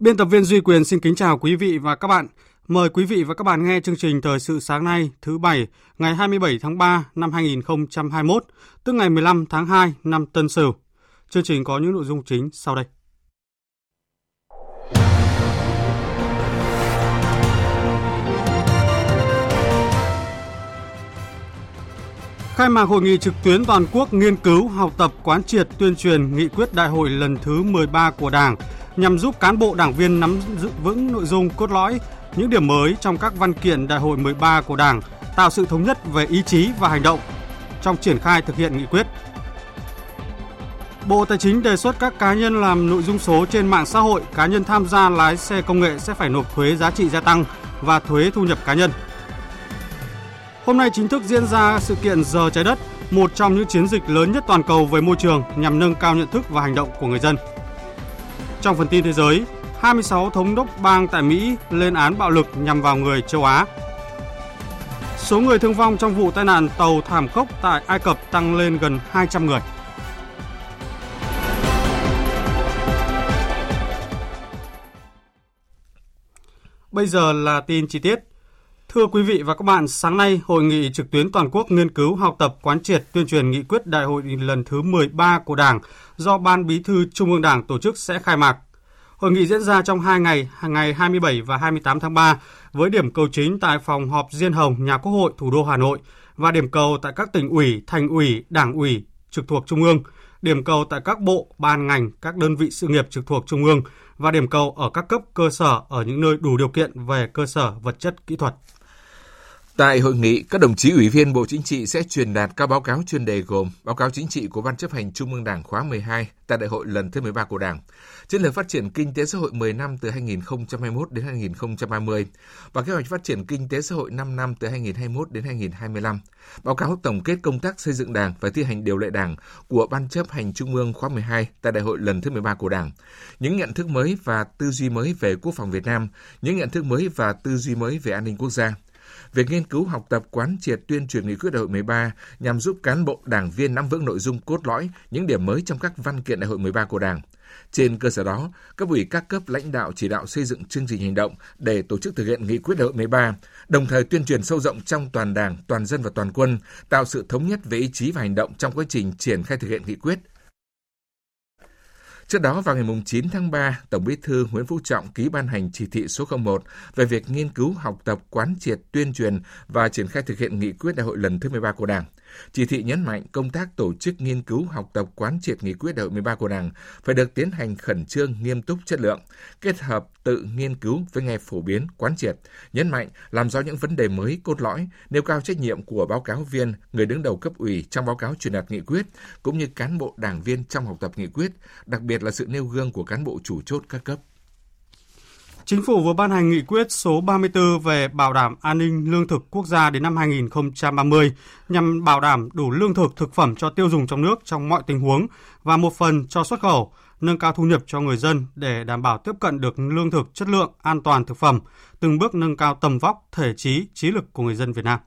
Biên tập viên Duy Quyền xin kính chào quý vị và các bạn. Mời quý vị và các bạn nghe chương trình Thời sự sáng nay thứ Bảy ngày 27 tháng 3 năm 2021, tức ngày 15 tháng 2 năm Tân Sửu. Chương trình có những nội dung chính sau đây. Khai mạc hội nghị trực tuyến toàn quốc nghiên cứu, học tập, quán triệt, tuyên truyền nghị quyết đại hội lần thứ 13 của Đảng nhằm giúp cán bộ đảng viên nắm giữ vững nội dung cốt lõi, những điểm mới trong các văn kiện đại hội 13 của Đảng, tạo sự thống nhất về ý chí và hành động trong triển khai thực hiện nghị quyết. Bộ Tài chính đề xuất các cá nhân làm nội dung số trên mạng xã hội, cá nhân tham gia lái xe công nghệ sẽ phải nộp thuế giá trị gia tăng và thuế thu nhập cá nhân. Hôm nay chính thức diễn ra sự kiện Giờ Trái Đất, một trong những chiến dịch lớn nhất toàn cầu về môi trường nhằm nâng cao nhận thức và hành động của người dân. Trong phần tin thế giới, 26 thống đốc bang tại Mỹ lên án bạo lực nhằm vào người châu Á. Số người thương vong trong vụ tai nạn tàu thảm khốc tại Ai Cập tăng lên gần 200 người. Bây giờ là tin chi tiết. Thưa quý vị và các bạn, sáng nay, Hội nghị trực tuyến toàn quốc nghiên cứu học tập quán triệt tuyên truyền nghị quyết đại hội lần thứ 13 của Đảng do Ban Bí thư Trung ương Đảng tổ chức sẽ khai mạc. Hội nghị diễn ra trong 2 ngày, ngày 27 và 28 tháng 3, với điểm cầu chính tại phòng họp Diên Hồng, nhà Quốc hội thủ đô Hà Nội và điểm cầu tại các tỉnh ủy, thành ủy, đảng ủy trực thuộc Trung ương, điểm cầu tại các bộ, ban ngành, các đơn vị sự nghiệp trực thuộc Trung ương và điểm cầu ở các cấp cơ sở ở những nơi đủ điều kiện về cơ sở vật chất kỹ thuật. Tại hội nghị, các đồng chí ủy viên Bộ Chính trị sẽ truyền đạt các báo cáo chuyên đề gồm báo cáo chính trị của Ban chấp hành Trung ương Đảng khóa 12 tại đại hội lần thứ 13 của Đảng, chiến lược phát triển kinh tế xã hội 10 năm từ 2021 đến 2030 và kế hoạch phát triển kinh tế xã hội 5 năm từ 2021 đến 2025, báo cáo tổng kết công tác xây dựng Đảng và thi hành điều lệ Đảng của Ban chấp hành Trung ương khóa 12 tại đại hội lần thứ 13 của Đảng, những nhận thức mới và tư duy mới về quốc phòng Việt Nam, những nhận thức mới và tư duy mới về an ninh quốc gia Việc nghiên cứu học tập quán triệt tuyên truyền nghị quyết đại hội 13 nhằm giúp cán bộ đảng viên nắm vững nội dung cốt lõi, những điểm mới trong các văn kiện đại hội 13 của Đảng. Trên cơ sở đó, cấp ủy các cấp lãnh đạo chỉ đạo xây dựng chương trình hành động để tổ chức thực hiện nghị quyết đại hội 13, đồng thời tuyên truyền sâu rộng trong toàn Đảng, toàn dân và toàn quân, tạo sự thống nhất về ý chí và hành động trong quá trình triển khai thực hiện nghị quyết, Trước đó vào ngày 9 tháng 3, Tổng Bí thư Nguyễn Phú Trọng ký ban hành chỉ thị số 01 về việc nghiên cứu, học tập, quán triệt, tuyên truyền và triển khai thực hiện nghị quyết đại hội lần thứ 13 của Đảng. Chỉ thị nhấn mạnh công tác tổ chức nghiên cứu, học tập, quán triệt nghị quyết đại hội 13 của Đảng phải được tiến hành khẩn trương, nghiêm túc, chất lượng, kết hợp tự nghiên cứu với nghe phổ biến, quán triệt, nhấn mạnh làm rõ những vấn đề mới cốt lõi, nêu cao trách nhiệm của báo cáo viên, người đứng đầu cấp ủy trong báo cáo truyền đạt nghị quyết, cũng như cán bộ đảng viên trong học tập nghị quyết, đặc biệt là sự nêu gương của cán bộ chủ chốt các cấp. Chính phủ vừa ban hành nghị quyết số 34 về bảo đảm an ninh lương thực quốc gia đến năm 2030 nhằm bảo đảm đủ lương thực thực phẩm cho tiêu dùng trong nước trong mọi tình huống và một phần cho xuất khẩu, nâng cao thu nhập cho người dân để đảm bảo tiếp cận được lương thực chất lượng, an toàn thực phẩm, từng bước nâng cao tầm vóc, thể trí, trí lực của người dân Việt Nam.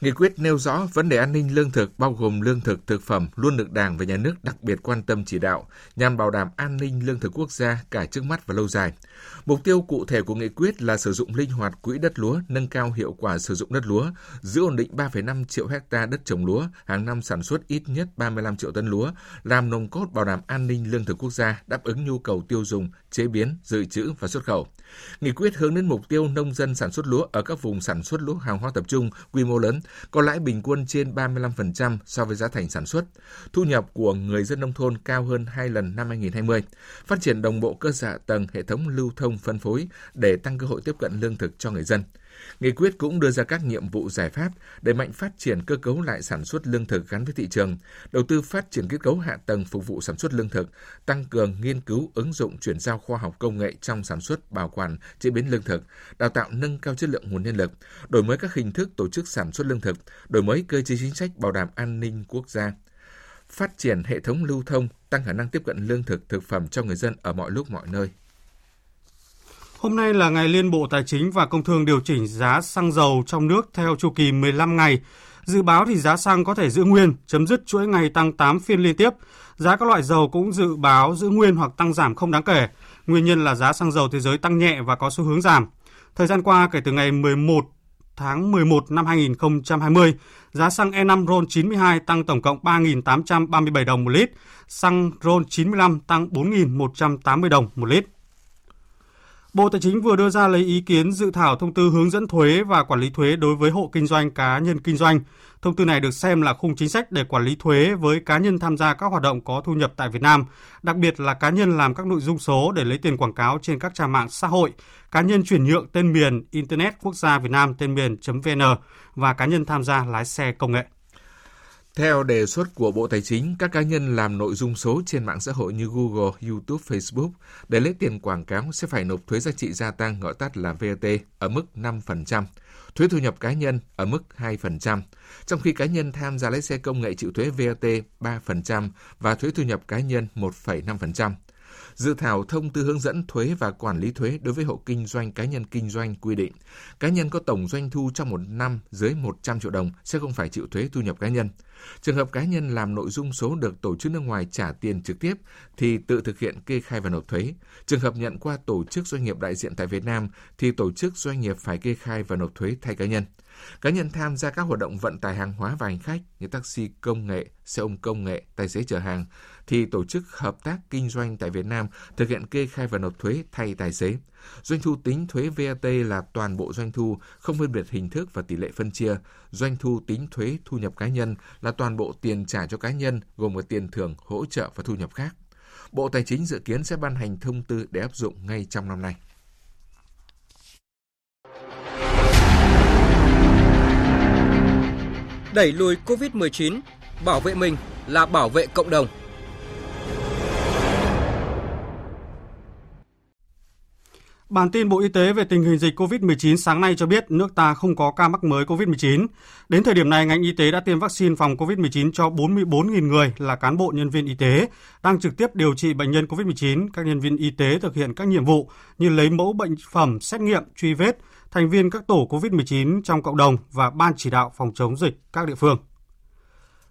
Nghị quyết nêu rõ vấn đề an ninh lương thực bao gồm lương thực thực phẩm luôn được Đảng và Nhà nước đặc biệt quan tâm chỉ đạo nhằm bảo đảm an ninh lương thực quốc gia cả trước mắt và lâu dài. Mục tiêu cụ thể của nghị quyết là sử dụng linh hoạt quỹ đất lúa, nâng cao hiệu quả sử dụng đất lúa, giữ ổn định 3,5 triệu hecta đất trồng lúa, hàng năm sản xuất ít nhất 35 triệu tấn lúa, làm nồng cốt bảo đảm an ninh lương thực quốc gia, đáp ứng nhu cầu tiêu dùng, chế biến, dự trữ và xuất khẩu. Nghị quyết hướng đến mục tiêu nông dân sản xuất lúa ở các vùng sản xuất lúa hàng hóa tập trung quy mô lớn có lãi bình quân trên 35% so với giá thành sản xuất. Thu nhập của người dân nông thôn cao hơn 2 lần năm 2020. Phát triển đồng bộ cơ sở tầng, hệ thống lưu thông phân phối để tăng cơ hội tiếp cận lương thực cho người dân. Nghị quyết cũng đưa ra các nhiệm vụ giải pháp để mạnh phát triển cơ cấu lại sản xuất lương thực gắn với thị trường, đầu tư phát triển kết cấu hạ tầng phục vụ sản xuất lương thực, tăng cường nghiên cứu ứng dụng chuyển giao khoa học công nghệ trong sản xuất, bảo quản, chế biến lương thực, đào tạo nâng cao chất lượng nguồn nhân lực, đổi mới các hình thức tổ chức sản xuất lương thực, đổi mới cơ chế chính sách bảo đảm an ninh quốc gia phát triển hệ thống lưu thông, tăng khả năng tiếp cận lương thực, thực phẩm cho người dân ở mọi lúc mọi nơi. Hôm nay là ngày Liên Bộ Tài chính và Công Thương điều chỉnh giá xăng dầu trong nước theo chu kỳ 15 ngày. Dự báo thì giá xăng có thể giữ nguyên, chấm dứt chuỗi ngày tăng 8 phiên liên tiếp. Giá các loại dầu cũng dự báo giữ nguyên hoặc tăng giảm không đáng kể. Nguyên nhân là giá xăng dầu thế giới tăng nhẹ và có xu hướng giảm. Thời gian qua, kể từ ngày 11 tháng 11 năm 2020, giá xăng E5 RON 92 tăng tổng cộng 3.837 đồng một lít, xăng RON 95 tăng 4.180 đồng một lít. Bộ Tài chính vừa đưa ra lấy ý kiến dự thảo thông tư hướng dẫn thuế và quản lý thuế đối với hộ kinh doanh cá nhân kinh doanh. Thông tư này được xem là khung chính sách để quản lý thuế với cá nhân tham gia các hoạt động có thu nhập tại Việt Nam, đặc biệt là cá nhân làm các nội dung số để lấy tiền quảng cáo trên các trang mạng xã hội, cá nhân chuyển nhượng tên miền Internet quốc gia Việt Nam tên miền.vn và cá nhân tham gia lái xe công nghệ. Theo đề xuất của Bộ Tài chính, các cá nhân làm nội dung số trên mạng xã hội như Google, YouTube, Facebook để lấy tiền quảng cáo sẽ phải nộp thuế giá trị gia tăng gọi tắt là VAT ở mức 5%, thuế thu nhập cá nhân ở mức 2%, trong khi cá nhân tham gia lái xe công nghệ chịu thuế VAT 3% và thuế thu nhập cá nhân 1,5%. Dự thảo thông tư hướng dẫn thuế và quản lý thuế đối với hộ kinh doanh cá nhân kinh doanh quy định, cá nhân có tổng doanh thu trong một năm dưới 100 triệu đồng sẽ không phải chịu thuế thu nhập cá nhân. Trường hợp cá nhân làm nội dung số được tổ chức nước ngoài trả tiền trực tiếp thì tự thực hiện kê khai và nộp thuế. Trường hợp nhận qua tổ chức doanh nghiệp đại diện tại Việt Nam thì tổ chức doanh nghiệp phải kê khai và nộp thuế thay cá nhân. Cá nhân tham gia các hoạt động vận tải hàng hóa và hành khách như taxi công nghệ, xe ôm công nghệ, tài xế chở hàng thì tổ chức hợp tác kinh doanh tại Việt Nam thực hiện kê khai và nộp thuế thay tài xế. Doanh thu tính thuế VAT là toàn bộ doanh thu, không phân biệt hình thức và tỷ lệ phân chia. Doanh thu tính thuế thu nhập cá nhân là toàn bộ tiền trả cho cá nhân gồm cả tiền thưởng, hỗ trợ và thu nhập khác. Bộ Tài chính dự kiến sẽ ban hành thông tư để áp dụng ngay trong năm nay. Đẩy lùi COVID-19, bảo vệ mình là bảo vệ cộng đồng. Bản tin Bộ Y tế về tình hình dịch COVID-19 sáng nay cho biết nước ta không có ca mắc mới COVID-19. Đến thời điểm này, ngành y tế đã tiêm vaccine phòng COVID-19 cho 44.000 người là cán bộ nhân viên y tế, đang trực tiếp điều trị bệnh nhân COVID-19. Các nhân viên y tế thực hiện các nhiệm vụ như lấy mẫu bệnh phẩm, xét nghiệm, truy vết, thành viên các tổ COVID-19 trong cộng đồng và ban chỉ đạo phòng chống dịch các địa phương.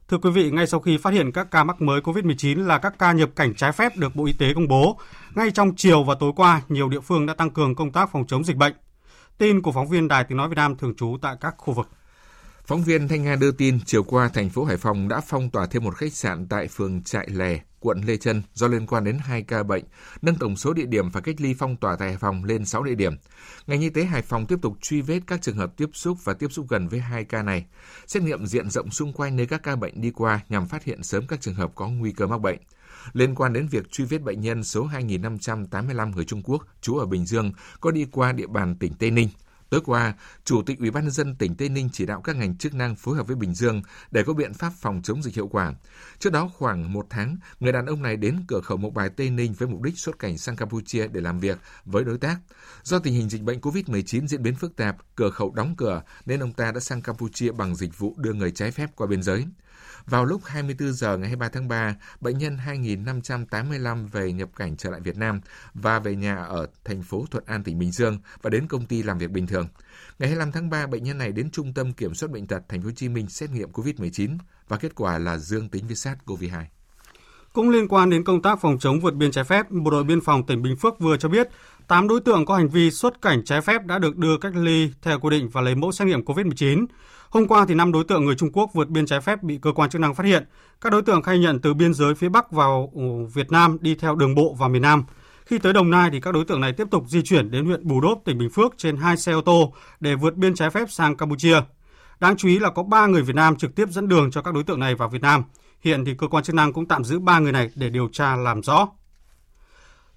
Thưa quý vị, ngay sau khi phát hiện các ca mắc mới COVID-19 là các ca nhập cảnh trái phép được Bộ Y tế công bố, ngay trong chiều và tối qua, nhiều địa phương đã tăng cường công tác phòng chống dịch bệnh. Tin của phóng viên Đài Tiếng Nói Việt Nam thường trú tại các khu vực. Phóng viên Thanh Nga đưa tin, chiều qua thành phố Hải Phòng đã phong tỏa thêm một khách sạn tại phường Trại Lè, quận Lê Trân do liên quan đến hai ca bệnh, nâng tổng số địa điểm phải cách ly phong tỏa tại Hải Phòng lên 6 địa điểm. Ngành y tế Hải Phòng tiếp tục truy vết các trường hợp tiếp xúc và tiếp xúc gần với hai ca này, xét nghiệm diện rộng xung quanh nơi các ca bệnh đi qua nhằm phát hiện sớm các trường hợp có nguy cơ mắc bệnh. Liên quan đến việc truy vết bệnh nhân số 2.585 người Trung Quốc trú ở Bình Dương có đi qua địa bàn tỉnh Tây Ninh, Tối qua, Chủ tịch Ủy ban nhân dân tỉnh Tây Ninh chỉ đạo các ngành chức năng phối hợp với Bình Dương để có biện pháp phòng chống dịch hiệu quả. Trước đó khoảng một tháng, người đàn ông này đến cửa khẩu Mộc Bài Tây Ninh với mục đích xuất cảnh sang Campuchia để làm việc với đối tác. Do tình hình dịch bệnh COVID-19 diễn biến phức tạp, cửa khẩu đóng cửa nên ông ta đã sang Campuchia bằng dịch vụ đưa người trái phép qua biên giới. Vào lúc 24 giờ ngày 23 tháng 3, bệnh nhân 2585 về nhập cảnh trở lại Việt Nam và về nhà ở thành phố Thuận An, tỉnh Bình Dương và đến công ty làm việc bình thường. Ngày 25 tháng 3, bệnh nhân này đến Trung tâm Kiểm soát Bệnh tật Thành phố Hồ Chí Minh xét nghiệm COVID-19 và kết quả là dương tính với SARS-CoV-2. Cũng liên quan đến công tác phòng chống vượt biên trái phép, Bộ đội Biên phòng tỉnh Bình Phước vừa cho biết 8 đối tượng có hành vi xuất cảnh trái phép đã được đưa cách ly theo quy định và lấy mẫu xét nghiệm COVID-19. Hôm qua thì 5 đối tượng người Trung Quốc vượt biên trái phép bị cơ quan chức năng phát hiện. Các đối tượng khai nhận từ biên giới phía Bắc vào ừ, Việt Nam đi theo đường bộ vào miền Nam. Khi tới Đồng Nai thì các đối tượng này tiếp tục di chuyển đến huyện Bù Đốp, tỉnh Bình Phước trên hai xe ô tô để vượt biên trái phép sang Campuchia. Đáng chú ý là có 3 người Việt Nam trực tiếp dẫn đường cho các đối tượng này vào Việt Nam. Hiện thì cơ quan chức năng cũng tạm giữ 3 người này để điều tra làm rõ.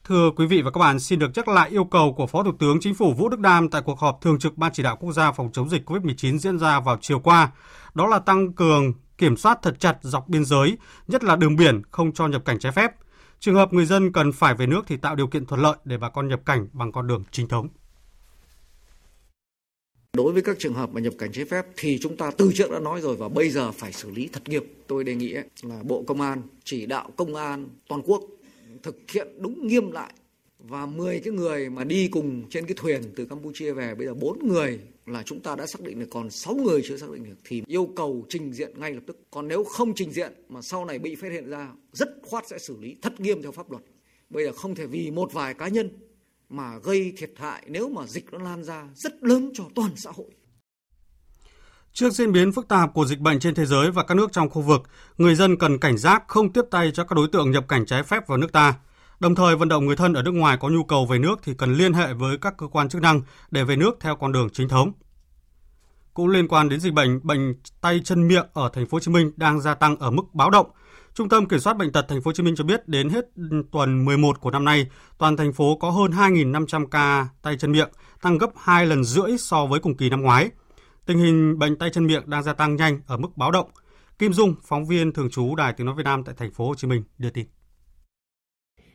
Thưa quý vị và các bạn, xin được nhắc lại yêu cầu của Phó Thủ tướng Chính phủ Vũ Đức Đam tại cuộc họp thường trực Ban chỉ đạo quốc gia phòng chống dịch COVID-19 diễn ra vào chiều qua. Đó là tăng cường kiểm soát thật chặt dọc biên giới, nhất là đường biển không cho nhập cảnh trái phép. Trường hợp người dân cần phải về nước thì tạo điều kiện thuận lợi để bà con nhập cảnh bằng con đường chính thống. Đối với các trường hợp mà nhập cảnh trái phép thì chúng ta từ trước đã nói rồi và bây giờ phải xử lý thật nghiêm. Tôi đề nghị là Bộ Công an chỉ đạo công an toàn quốc thực hiện đúng nghiêm lại và 10 cái người mà đi cùng trên cái thuyền từ Campuchia về, bây giờ bốn người là chúng ta đã xác định được, còn 6 người chưa xác định được, thì yêu cầu trình diện ngay lập tức. Còn nếu không trình diện mà sau này bị phát hiện ra, rất khoát sẽ xử lý thật nghiêm theo pháp luật. Bây giờ không thể vì một vài cá nhân mà gây thiệt hại nếu mà dịch nó lan ra rất lớn cho toàn xã hội. Trước diễn biến phức tạp của dịch bệnh trên thế giới và các nước trong khu vực, người dân cần cảnh giác không tiếp tay cho các đối tượng nhập cảnh trái phép vào nước ta. Đồng thời vận động người thân ở nước ngoài có nhu cầu về nước thì cần liên hệ với các cơ quan chức năng để về nước theo con đường chính thống. Cũng liên quan đến dịch bệnh, bệnh tay chân miệng ở thành phố Hồ Chí Minh đang gia tăng ở mức báo động. Trung tâm Kiểm soát bệnh tật thành phố Hồ Chí Minh cho biết đến hết tuần 11 của năm nay, toàn thành phố có hơn 2.500 ca tay chân miệng, tăng gấp 2 lần rưỡi so với cùng kỳ năm ngoái. Tình hình bệnh tay chân miệng đang gia tăng nhanh ở mức báo động. Kim Dung, phóng viên thường trú Đài Tiếng nói Việt Nam tại thành phố Hồ Chí Minh đưa tin.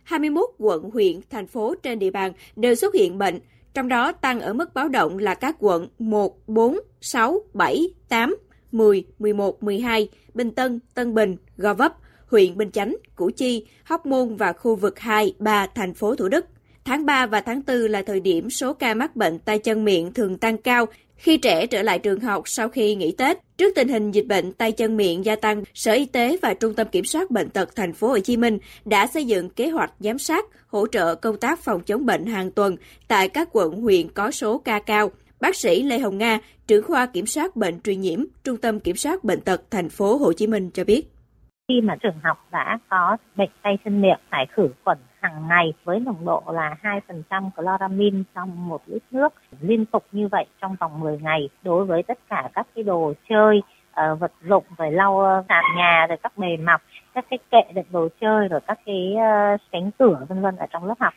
21 quận, huyện, thành phố trên địa bàn đều xuất hiện bệnh, trong đó tăng ở mức báo động là các quận 1, 4, 6, 7, 8, 10, 11, 12, Bình Tân, Tân Bình, Gò Vấp, huyện Bình Chánh, Củ Chi, Hóc Môn và khu vực 2, 3 thành phố Thủ Đức. Tháng 3 và tháng 4 là thời điểm số ca mắc bệnh tay chân miệng thường tăng cao khi trẻ trở lại trường học sau khi nghỉ Tết. Trước tình hình dịch bệnh tay chân miệng gia tăng, Sở Y tế và Trung tâm Kiểm soát bệnh tật thành phố Hồ Chí Minh đã xây dựng kế hoạch giám sát, hỗ trợ công tác phòng chống bệnh hàng tuần tại các quận huyện có số ca cao. Bác sĩ Lê Hồng Nga, trưởng khoa kiểm soát bệnh truyền nhiễm, Trung tâm Kiểm soát bệnh tật thành phố Hồ Chí Minh cho biết khi mà trường học đã có bệnh tay chân miệng phải khử khuẩn hàng ngày với nồng độ là 2% chloramin trong một lít nước liên tục như vậy trong vòng 10 ngày đối với tất cả các cái đồ chơi uh, vật dụng rồi lau ờ, sàn nhà rồi các bề mặt các cái kệ đựng đồ chơi rồi các cái uh, cánh cửa vân vân ở trong lớp học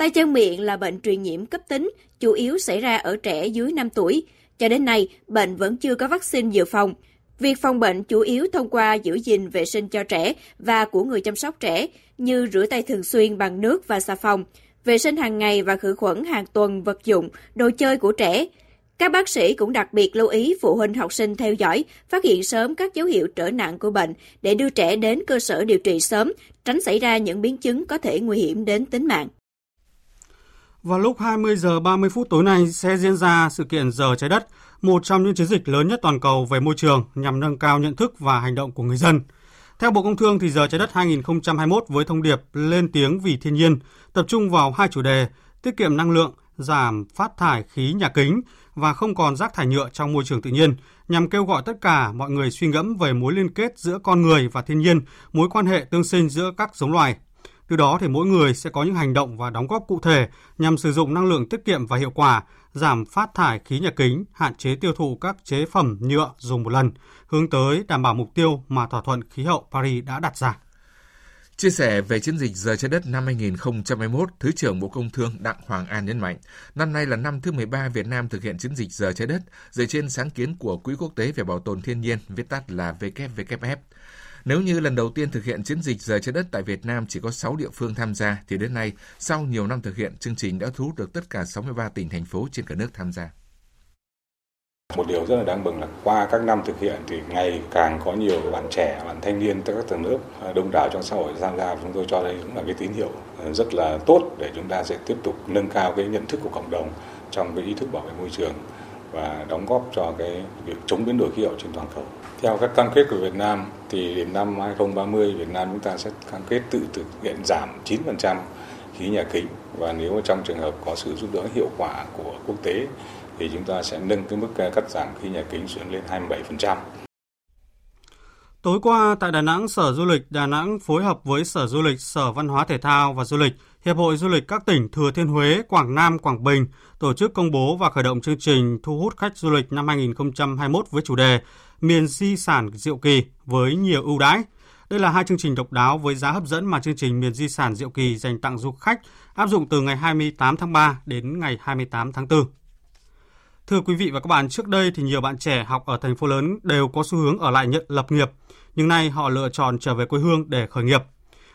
Tay chân miệng là bệnh truyền nhiễm cấp tính, chủ yếu xảy ra ở trẻ dưới 5 tuổi. Cho đến nay, bệnh vẫn chưa có vaccine dự phòng. Việc phòng bệnh chủ yếu thông qua giữ gìn vệ sinh cho trẻ và của người chăm sóc trẻ như rửa tay thường xuyên bằng nước và xà phòng, vệ sinh hàng ngày và khử khuẩn hàng tuần vật dụng, đồ chơi của trẻ. Các bác sĩ cũng đặc biệt lưu ý phụ huynh học sinh theo dõi, phát hiện sớm các dấu hiệu trở nặng của bệnh để đưa trẻ đến cơ sở điều trị sớm, tránh xảy ra những biến chứng có thể nguy hiểm đến tính mạng. Vào lúc 20 giờ 30 phút tối nay sẽ diễn ra sự kiện Giờ Trái Đất, một trong những chiến dịch lớn nhất toàn cầu về môi trường nhằm nâng cao nhận thức và hành động của người dân. Theo Bộ Công Thương thì Giờ Trái Đất 2021 với thông điệp lên tiếng vì thiên nhiên tập trung vào hai chủ đề tiết kiệm năng lượng, giảm phát thải khí nhà kính và không còn rác thải nhựa trong môi trường tự nhiên nhằm kêu gọi tất cả mọi người suy ngẫm về mối liên kết giữa con người và thiên nhiên, mối quan hệ tương sinh giữa các giống loài. Từ đó thì mỗi người sẽ có những hành động và đóng góp cụ thể nhằm sử dụng năng lượng tiết kiệm và hiệu quả, giảm phát thải khí nhà kính, hạn chế tiêu thụ các chế phẩm nhựa dùng một lần, hướng tới đảm bảo mục tiêu mà thỏa thuận khí hậu Paris đã đặt ra. Chia sẻ về chiến dịch Giờ trái đất năm 2021, Thứ trưởng Bộ Công Thương Đặng Hoàng An nhấn mạnh, năm nay là năm thứ 13 Việt Nam thực hiện chiến dịch Giờ trái đất dựa trên sáng kiến của Quỹ Quốc tế về Bảo tồn Thiên nhiên, viết tắt là WWF. Nếu như lần đầu tiên thực hiện chiến dịch Giờ trái đất tại Việt Nam chỉ có 6 địa phương tham gia, thì đến nay, sau nhiều năm thực hiện, chương trình đã thu hút được tất cả 63 tỉnh, thành phố trên cả nước tham gia. Một điều rất là đáng mừng là qua các năm thực hiện thì ngày càng có nhiều bạn trẻ, bạn thanh niên từ các tầng lớp à, đông đảo trong xã hội tham gia. Chúng tôi cho đây cũng là cái tín hiệu à, rất là tốt để chúng ta sẽ tiếp tục nâng cao cái nhận thức của cộng đồng trong cái ý thức bảo vệ môi trường và đóng góp cho cái việc chống biến đổi khí hậu trên toàn cầu. Theo các cam kết của Việt Nam thì đến năm 2030 Việt Nam chúng ta sẽ cam kết tự thực hiện giảm 9% khí nhà kính và nếu trong trường hợp có sự giúp đỡ hiệu quả của quốc tế thì chúng ta sẽ nâng cái mức cắt giảm khí nhà kính xuống lên 27%. Tối qua tại Đà Nẵng, Sở Du lịch Đà Nẵng phối hợp với Sở Du lịch, Sở Văn hóa Thể thao và Du lịch, Hiệp hội Du lịch các tỉnh Thừa Thiên Huế, Quảng Nam, Quảng Bình tổ chức công bố và khởi động chương trình thu hút khách du lịch năm 2021 với chủ đề Miền di sản Diệu Kỳ với nhiều ưu đãi. Đây là hai chương trình độc đáo với giá hấp dẫn mà chương trình Miền di sản Diệu Kỳ dành tặng du khách áp dụng từ ngày 28 tháng 3 đến ngày 28 tháng 4. Thưa quý vị và các bạn, trước đây thì nhiều bạn trẻ học ở thành phố lớn đều có xu hướng ở lại nhận lập nghiệp, nhưng nay họ lựa chọn trở về quê hương để khởi nghiệp.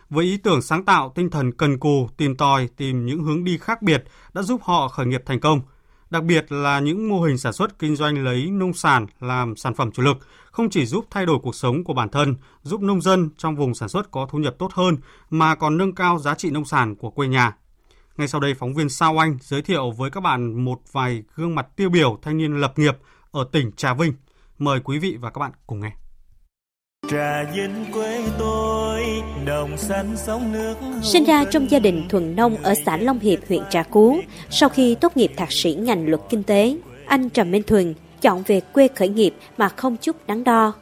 Với ý tưởng sáng tạo, tinh thần cần cù, tìm tòi, tìm những hướng đi khác biệt đã giúp họ khởi nghiệp thành công. Đặc biệt là những mô hình sản xuất kinh doanh lấy nông sản làm sản phẩm chủ lực, không chỉ giúp thay đổi cuộc sống của bản thân, giúp nông dân trong vùng sản xuất có thu nhập tốt hơn, mà còn nâng cao giá trị nông sản của quê nhà. Ngay sau đây, phóng viên Sao Anh giới thiệu với các bạn một vài gương mặt tiêu biểu thanh niên lập nghiệp ở tỉnh Trà Vinh. Mời quý vị và các bạn cùng nghe. Trà Vinh quê tôi, đồng xanh sóng nước. Sinh ra trong gia đình thuần nông ở xã Long Hiệp, huyện Trà Cú. Sau khi tốt nghiệp thạc sĩ ngành luật kinh tế, anh Trầm Minh Thuần chọn về quê khởi nghiệp mà không chút đắn đo.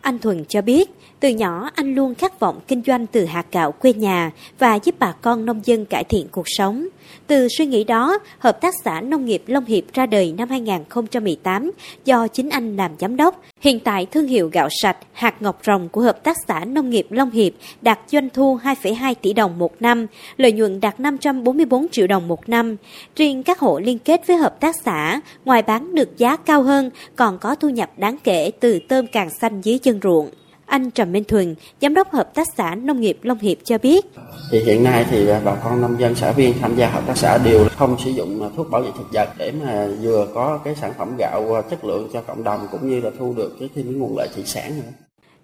Anh Thuần cho biết, từ nhỏ anh luôn khát vọng kinh doanh từ hạt gạo quê nhà và giúp bà con nông dân cải thiện cuộc sống. Từ suy nghĩ đó, Hợp tác xã Nông nghiệp Long Hiệp ra đời năm 2018 do chính anh làm giám đốc. Hiện tại thương hiệu gạo sạch hạt ngọc rồng của Hợp tác xã Nông nghiệp Long Hiệp đạt doanh thu 2,2 tỷ đồng một năm, lợi nhuận đạt 544 triệu đồng một năm. Riêng các hộ liên kết với hợp tác xã, ngoài bán được giá cao hơn, còn có thu nhập đáng kể từ tôm càng xanh dưới chân ruộng. Anh Trầm Minh Thuần, Giám đốc Hợp tác xã Nông nghiệp Long Hiệp cho biết. Thì hiện nay thì bà con nông dân xã viên tham gia hợp tác xã đều không sử dụng thuốc bảo vệ thực vật để mà vừa có cái sản phẩm gạo chất lượng cho cộng đồng cũng như là thu được cái thêm nguồn lợi thủy sản nữa.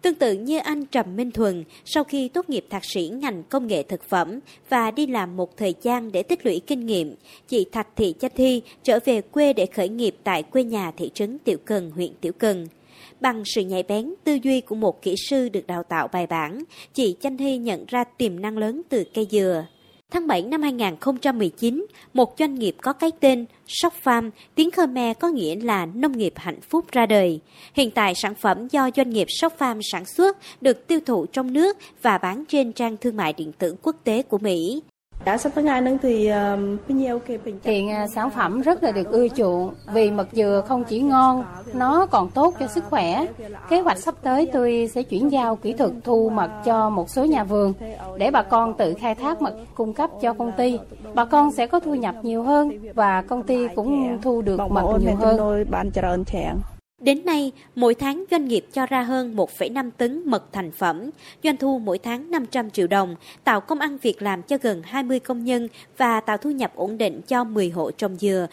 Tương tự như anh Trầm Minh Thuần, sau khi tốt nghiệp thạc sĩ ngành công nghệ thực phẩm và đi làm một thời gian để tích lũy kinh nghiệm, chị Thạch Thị Chanh Thi trở về quê để khởi nghiệp tại quê nhà thị trấn Tiểu Cần, huyện Tiểu Cần. Bằng sự nhạy bén, tư duy của một kỹ sư được đào tạo bài bản, chị Chanh Hy nhận ra tiềm năng lớn từ cây dừa. Tháng 7 năm 2019, một doanh nghiệp có cái tên Sóc Farm, tiếng Khmer có nghĩa là nông nghiệp hạnh phúc ra đời. Hiện tại sản phẩm do doanh nghiệp Sóc Farm sản xuất được tiêu thụ trong nước và bán trên trang thương mại điện tử quốc tế của Mỹ. Đã sắp tới ngày thì Hiện à, sản phẩm rất là được ưa chuộng vì mật dừa không chỉ ngon, nó còn tốt cho sức khỏe. Kế hoạch sắp tới tôi sẽ chuyển giao kỹ thuật thu mật cho một số nhà vườn để bà con tự khai thác mật cung cấp cho công ty. Bà con sẽ có thu nhập nhiều hơn và công ty cũng thu được mật nhiều hơn. Đến nay, mỗi tháng doanh nghiệp cho ra hơn 1,5 tấn mật thành phẩm, doanh thu mỗi tháng 500 triệu đồng, tạo công ăn việc làm cho gần 20 công nhân và tạo thu nhập ổn định cho 10 hộ trồng dừa.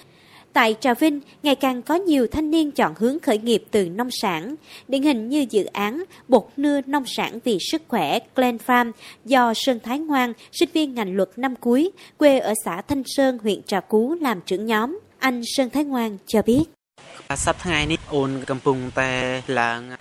Tại Trà Vinh, ngày càng có nhiều thanh niên chọn hướng khởi nghiệp từ nông sản, điển hình như dự án bột nưa nông sản vì sức khỏe Glen Farm do Sơn Thái Ngoan, sinh viên ngành luật năm cuối, quê ở xã Thanh Sơn, huyện Trà Cú làm trưởng nhóm. Anh Sơn Thái Ngoan cho biết.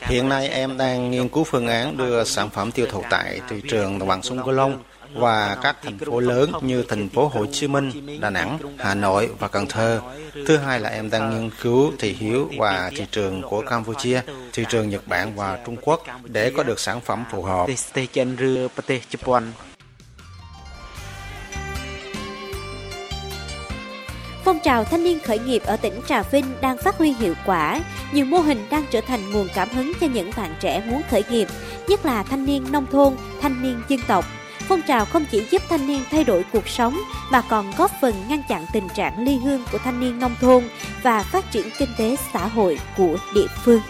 Hiện nay em đang nghiên cứu phương án đưa sản phẩm tiêu thụ tại thị trường đồng bằng sông Cửu Long và các thành phố lớn như thành phố Hồ Chí Minh, Đà Nẵng, Hà Nội và Cần Thơ. Thứ hai là em đang nghiên cứu thị hiếu và thị trường của Campuchia, thị trường Nhật Bản và Trung Quốc để có được sản phẩm phù hợp. Phong trào thanh niên khởi nghiệp ở tỉnh Trà Vinh đang phát huy hiệu quả, nhiều mô hình đang trở thành nguồn cảm hứng cho những bạn trẻ muốn khởi nghiệp, nhất là thanh niên nông thôn, thanh niên dân tộc. Phong trào không chỉ giúp thanh niên thay đổi cuộc sống mà còn góp phần ngăn chặn tình trạng ly hương của thanh niên nông thôn và phát triển kinh tế xã hội của địa phương.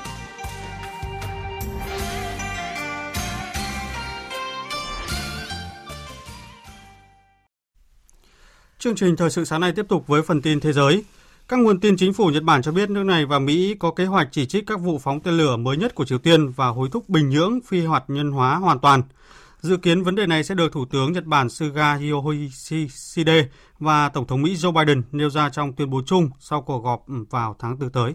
Chương trình thời sự sáng nay tiếp tục với phần tin thế giới. Các nguồn tin chính phủ Nhật Bản cho biết nước này và Mỹ có kế hoạch chỉ trích các vụ phóng tên lửa mới nhất của Triều Tiên và hối thúc Bình Nhưỡng phi hạt nhân hóa hoàn toàn. Dự kiến vấn đề này sẽ được Thủ tướng Nhật Bản Suga Yoshihide và Tổng thống Mỹ Joe Biden nêu ra trong tuyên bố chung sau cuộc họp vào tháng 4 tới.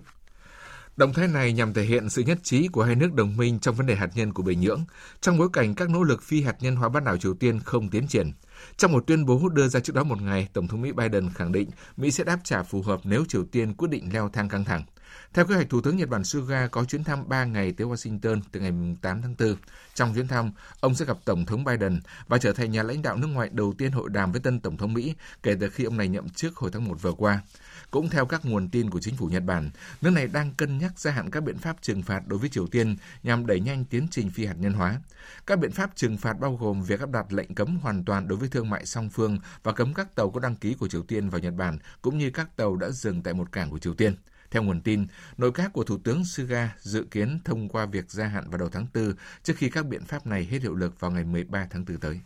Động thái này nhằm thể hiện sự nhất trí của hai nước đồng minh trong vấn đề hạt nhân của Bình Nhưỡng, trong bối cảnh các nỗ lực phi hạt nhân hóa bán đảo Triều Tiên không tiến triển. Trong một tuyên bố đưa ra trước đó một ngày, Tổng thống Mỹ Biden khẳng định Mỹ sẽ đáp trả phù hợp nếu Triều Tiên quyết định leo thang căng thẳng. Theo kế hoạch, Thủ tướng Nhật Bản Suga có chuyến thăm 3 ngày tới Washington từ ngày 8 tháng 4. Trong chuyến thăm, ông sẽ gặp Tổng thống Biden và trở thành nhà lãnh đạo nước ngoài đầu tiên hội đàm với tân Tổng thống Mỹ kể từ khi ông này nhậm chức hồi tháng 1 vừa qua. Cũng theo các nguồn tin của chính phủ Nhật Bản, nước này đang cân nhắc gia hạn các biện pháp trừng phạt đối với Triều Tiên nhằm đẩy nhanh tiến trình phi hạt nhân hóa. Các biện pháp trừng phạt bao gồm việc áp đặt lệnh cấm hoàn toàn đối với thương mại song phương và cấm các tàu có đăng ký của Triều Tiên vào Nhật Bản, cũng như các tàu đã dừng tại một cảng của Triều Tiên. Theo nguồn tin, nội các của Thủ tướng Suga dự kiến thông qua việc gia hạn vào đầu tháng 4 trước khi các biện pháp này hết hiệu lực vào ngày 13 tháng 4 tới.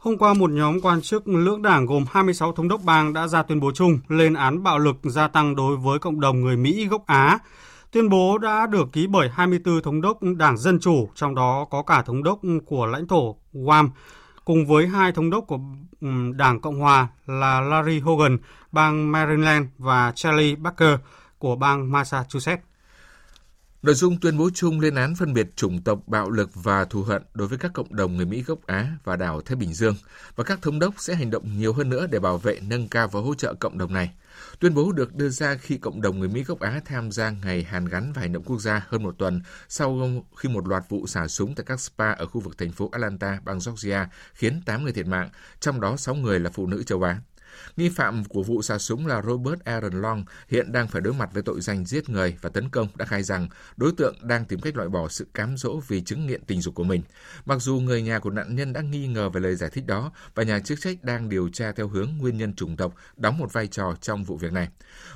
Hôm qua, một nhóm quan chức lưỡng đảng gồm 26 thống đốc bang đã ra tuyên bố chung lên án bạo lực gia tăng đối với cộng đồng người Mỹ gốc Á. Tuyên bố đã được ký bởi 24 thống đốc Đảng Dân Chủ, trong đó có cả thống đốc của lãnh thổ Guam, cùng với hai thống đốc của Đảng Cộng Hòa là Larry Hogan, bang Maryland và Charlie Baker của bang Massachusetts. Nội dung tuyên bố chung lên án phân biệt chủng tộc, bạo lực và thù hận đối với các cộng đồng người Mỹ gốc Á và đảo Thái Bình Dương và các thống đốc sẽ hành động nhiều hơn nữa để bảo vệ, nâng cao và hỗ trợ cộng đồng này. Tuyên bố được đưa ra khi cộng đồng người Mỹ gốc Á tham gia ngày Hàn gắn và hành động quốc gia hơn một tuần sau khi một loạt vụ xả súng tại các spa ở khu vực thành phố Atlanta, bang Georgia khiến 8 người thiệt mạng, trong đó 6 người là phụ nữ châu Á. Nghi phạm của vụ xả súng là Robert Aaron Long hiện đang phải đối mặt với tội danh giết người và tấn công đã khai rằng đối tượng đang tìm cách loại bỏ sự cám dỗ vì chứng nghiện tình dục của mình. Mặc dù người nhà của nạn nhân đã nghi ngờ về lời giải thích đó và nhà chức trách đang điều tra theo hướng nguyên nhân trùng độc đóng một vai trò trong vụ việc này.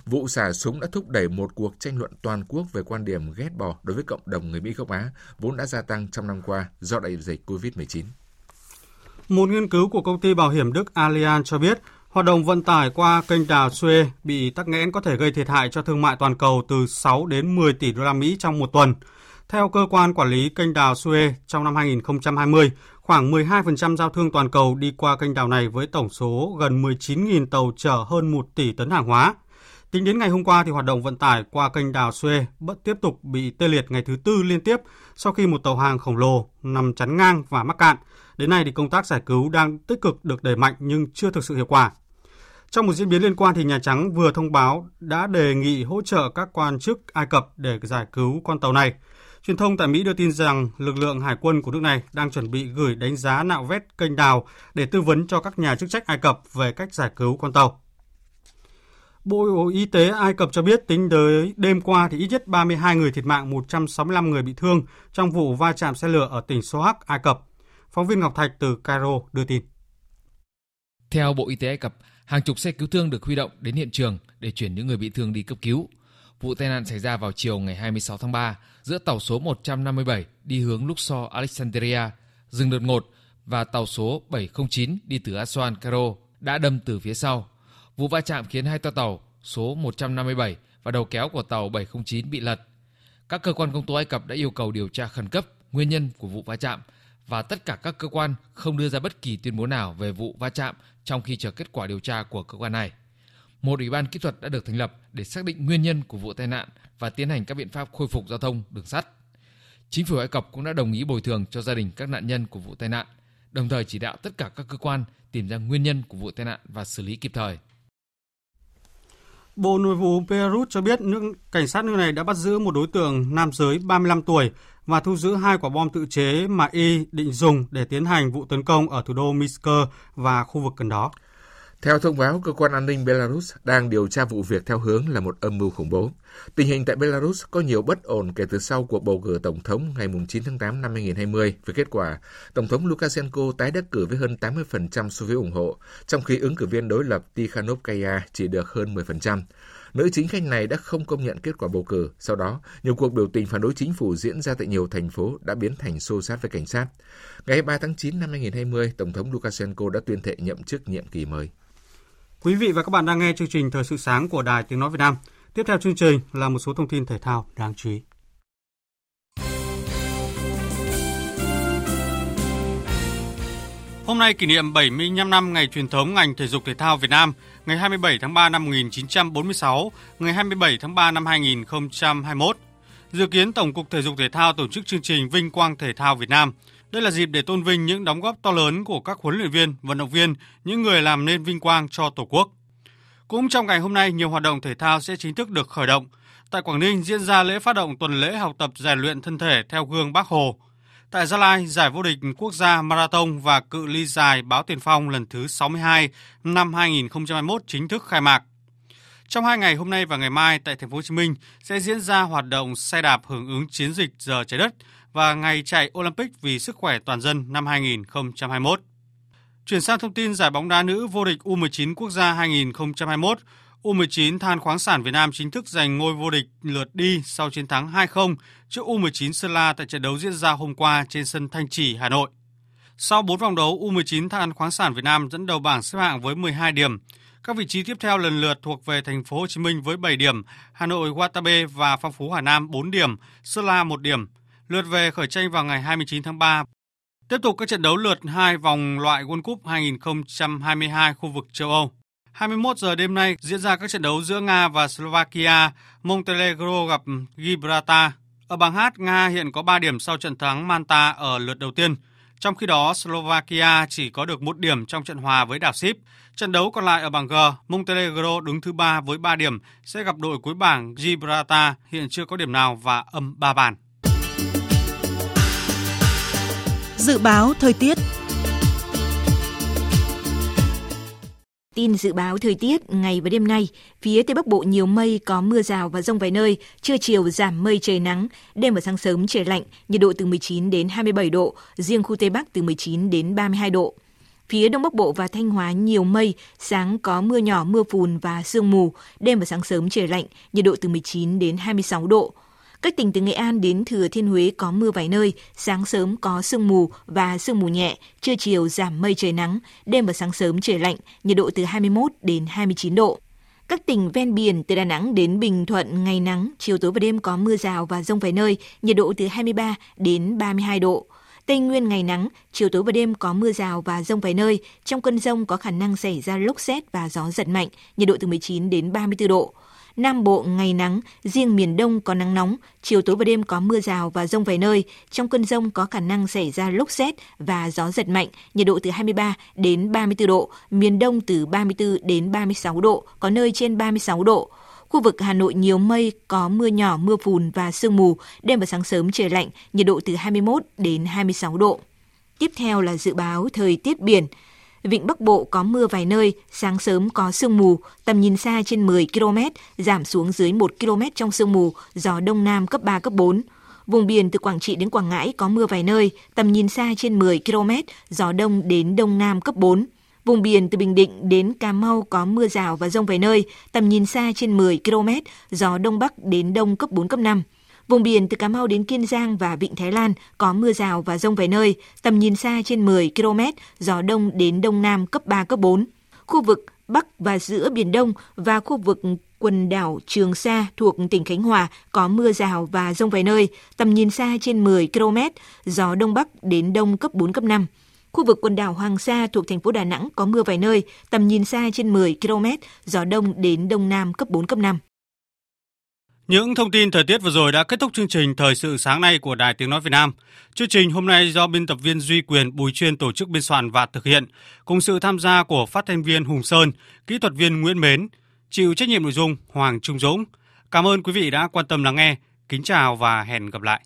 Vụ xả súng đã thúc đẩy một cuộc tranh luận toàn quốc về quan điểm ghét bỏ đối với cộng đồng người Mỹ gốc Á, vốn đã gia tăng trong năm qua do đại dịch COVID-19. Một nghiên cứu của công ty bảo hiểm Đức Allianz cho biết Hoạt động vận tải qua kênh đào Suez bị tắc nghẽn có thể gây thiệt hại cho thương mại toàn cầu từ 6 đến 10 tỷ đô la Mỹ trong một tuần. Theo cơ quan quản lý kênh đào Suez, trong năm 2020, khoảng 12% giao thương toàn cầu đi qua kênh đào này với tổng số gần 19.000 tàu chở hơn 1 tỷ tấn hàng hóa. Tính đến ngày hôm qua thì hoạt động vận tải qua kênh đào Suez bất tiếp tục bị tê liệt ngày thứ tư liên tiếp sau khi một tàu hàng khổng lồ nằm chắn ngang và mắc cạn. Đến nay thì công tác giải cứu đang tích cực được đẩy mạnh nhưng chưa thực sự hiệu quả. Trong một diễn biến liên quan thì Nhà Trắng vừa thông báo đã đề nghị hỗ trợ các quan chức Ai Cập để giải cứu con tàu này. Truyền thông tại Mỹ đưa tin rằng lực lượng hải quân của nước này đang chuẩn bị gửi đánh giá nạo vét kênh đào để tư vấn cho các nhà chức trách Ai Cập về cách giải cứu con tàu. Bộ Y tế Ai Cập cho biết tính tới đêm qua thì ít nhất 32 người thiệt mạng, 165 người bị thương trong vụ va chạm xe lửa ở tỉnh Sohag, Ai Cập. Phóng viên Ngọc Thạch từ Cairo đưa tin. Theo Bộ Y tế Ai Cập, hàng chục xe cứu thương được huy động đến hiện trường để chuyển những người bị thương đi cấp cứu. Vụ tai nạn xảy ra vào chiều ngày 26 tháng 3 giữa tàu số 157 đi hướng Luxor, Alexandria, dừng đột ngột và tàu số 709 đi từ Aswan, Cairo đã đâm từ phía sau. Vụ va chạm khiến hai toa tàu số 157 và đầu kéo của tàu 709 bị lật. Các cơ quan công tố Ai Cập đã yêu cầu điều tra khẩn cấp nguyên nhân của vụ va chạm và tất cả các cơ quan không đưa ra bất kỳ tuyên bố nào về vụ va chạm trong khi chờ kết quả điều tra của cơ quan này. Một ủy ban kỹ thuật đã được thành lập để xác định nguyên nhân của vụ tai nạn và tiến hành các biện pháp khôi phục giao thông đường sắt. Chính phủ Ai Cập cũng đã đồng ý bồi thường cho gia đình các nạn nhân của vụ tai nạn, đồng thời chỉ đạo tất cả các cơ quan tìm ra nguyên nhân của vụ tai nạn và xử lý kịp thời. Bộ Nội vụ Peru cho biết nước cảnh sát nước này đã bắt giữ một đối tượng nam giới 35 tuổi và thu giữ hai quả bom tự chế mà y định dùng để tiến hành vụ tấn công ở thủ đô Minsk và khu vực gần đó. Theo thông báo, cơ quan an ninh Belarus đang điều tra vụ việc theo hướng là một âm mưu khủng bố. Tình hình tại Belarus có nhiều bất ổn kể từ sau cuộc bầu cử tổng thống ngày 9 tháng 8 năm 2020. Với kết quả, Tổng thống Lukashenko tái đắc cử với hơn 80% số phiếu ủng hộ, trong khi ứng cử viên đối lập Tikhanovskaya chỉ được hơn 10%. Nữ chính khách này đã không công nhận kết quả bầu cử. Sau đó, nhiều cuộc biểu tình phản đối chính phủ diễn ra tại nhiều thành phố đã biến thành xô xát với cảnh sát. Ngày 3 tháng 9 năm 2020, Tổng thống Lukashenko đã tuyên thệ nhậm chức nhiệm kỳ mới. Quý vị và các bạn đang nghe chương trình Thời sự sáng của Đài Tiếng Nói Việt Nam. Tiếp theo chương trình là một số thông tin thể thao đáng chú ý. Hôm nay kỷ niệm 75 năm ngày truyền thống ngành thể dục thể thao Việt Nam, ngày 27 tháng 3 năm 1946, ngày 27 tháng 3 năm 2021. Dự kiến Tổng cục Thể dục Thể thao tổ chức chương trình Vinh quang Thể thao Việt Nam. Đây là dịp để tôn vinh những đóng góp to lớn của các huấn luyện viên, vận động viên, những người làm nên vinh quang cho Tổ quốc. Cũng trong ngày hôm nay, nhiều hoạt động thể thao sẽ chính thức được khởi động. Tại Quảng Ninh diễn ra lễ phát động tuần lễ học tập rèn luyện thân thể theo gương Bác Hồ. Tại Gia Lai, giải vô địch quốc gia marathon và cự ly dài báo tiền phong lần thứ 62 năm 2021 chính thức khai mạc. Trong hai ngày hôm nay và ngày mai tại thành phố Hồ Chí Minh sẽ diễn ra hoạt động xe đạp hưởng ứng chiến dịch giờ trái đất và ngày chạy Olympic vì sức khỏe toàn dân năm 2021. Chuyển sang thông tin giải bóng đá nữ vô địch U19 quốc gia 2021, U19 Than khoáng sản Việt Nam chính thức giành ngôi vô địch lượt đi sau chiến thắng 2-0 trước U19 Sơn La tại trận đấu diễn ra hôm qua trên sân Thanh Trì, Hà Nội. Sau 4 vòng đấu, U19 Than khoáng sản Việt Nam dẫn đầu bảng xếp hạng với 12 điểm. Các vị trí tiếp theo lần lượt thuộc về thành phố Hồ Chí Minh với 7 điểm, Hà Nội Watabe và Phong Phú Hà Nam 4 điểm, Sơn La 1 điểm. Lượt về khởi tranh vào ngày 29 tháng 3. Tiếp tục các trận đấu lượt 2 vòng loại World Cup 2022 khu vực châu Âu. 21 giờ đêm nay diễn ra các trận đấu giữa Nga và Slovakia, Montenegro gặp Gibraltar. Ở bảng H, Nga hiện có 3 điểm sau trận thắng Manta ở lượt đầu tiên. Trong khi đó, Slovakia chỉ có được một điểm trong trận hòa với đảo Ship. Trận đấu còn lại ở bảng G, Montenegro đứng thứ ba với 3 điểm sẽ gặp đội cuối bảng Gibraltar hiện chưa có điểm nào và âm 3 bàn. Dự báo thời tiết Tin dự báo thời tiết ngày và đêm nay, phía Tây Bắc Bộ nhiều mây có mưa rào và rông vài nơi, trưa chiều giảm mây trời nắng, đêm và sáng sớm trời lạnh, nhiệt độ từ 19 đến 27 độ, riêng khu Tây Bắc từ 19 đến 32 độ. Phía Đông Bắc Bộ và Thanh Hóa nhiều mây, sáng có mưa nhỏ, mưa phùn và sương mù, đêm và sáng sớm trời lạnh, nhiệt độ từ 19 đến 26 độ. Các tỉnh từ Nghệ An đến Thừa Thiên Huế có mưa vài nơi, sáng sớm có sương mù và sương mù nhẹ, trưa chiều giảm mây trời nắng, đêm và sáng sớm trời lạnh, nhiệt độ từ 21 đến 29 độ. Các tỉnh ven biển từ Đà Nẵng đến Bình Thuận ngày nắng, chiều tối và đêm có mưa rào và rông vài nơi, nhiệt độ từ 23 đến 32 độ. Tây Nguyên ngày nắng, chiều tối và đêm có mưa rào và rông vài nơi. Trong cơn rông có khả năng xảy ra lốc xét và gió giật mạnh, nhiệt độ từ 19 đến 34 độ. Nam Bộ ngày nắng, riêng miền Đông có nắng nóng, chiều tối và đêm có mưa rào và rông vài nơi. Trong cơn rông có khả năng xảy ra lốc xét và gió giật mạnh, nhiệt độ từ 23 đến 34 độ, miền Đông từ 34 đến 36 độ, có nơi trên 36 độ. Khu vực Hà Nội nhiều mây, có mưa nhỏ, mưa phùn và sương mù, đêm và sáng sớm trời lạnh, nhiệt độ từ 21 đến 26 độ. Tiếp theo là dự báo thời tiết biển. Vịnh Bắc Bộ có mưa vài nơi, sáng sớm có sương mù, tầm nhìn xa trên 10 km, giảm xuống dưới 1 km trong sương mù, gió Đông Nam cấp 3, cấp 4. Vùng biển từ Quảng Trị đến Quảng Ngãi có mưa vài nơi, tầm nhìn xa trên 10 km, gió Đông đến Đông Nam cấp 4. Vùng biển từ Bình Định đến Cà Mau có mưa rào và rông vài nơi, tầm nhìn xa trên 10 km, gió Đông Bắc đến Đông cấp 4, cấp 5. Vùng biển từ Cà Mau đến Kiên Giang và Vịnh Thái Lan có mưa rào và rông vài nơi, tầm nhìn xa trên 10 km, gió đông đến đông nam cấp 3, cấp 4. Khu vực Bắc và giữa Biển Đông và khu vực quần đảo Trường Sa thuộc tỉnh Khánh Hòa có mưa rào và rông vài nơi, tầm nhìn xa trên 10 km, gió Đông Bắc đến Đông cấp 4, cấp 5. Khu vực quần đảo Hoàng Sa thuộc thành phố Đà Nẵng có mưa vài nơi, tầm nhìn xa trên 10 km, gió Đông đến Đông Nam cấp 4, cấp 5. Những thông tin thời tiết vừa rồi đã kết thúc chương trình Thời sự sáng nay của Đài Tiếng Nói Việt Nam. Chương trình hôm nay do biên tập viên Duy Quyền Bùi Chuyên tổ chức biên soạn và thực hiện, cùng sự tham gia của phát thanh viên Hùng Sơn, kỹ thuật viên Nguyễn Mến, chịu trách nhiệm nội dung Hoàng Trung Dũng. Cảm ơn quý vị đã quan tâm lắng nghe. Kính chào và hẹn gặp lại.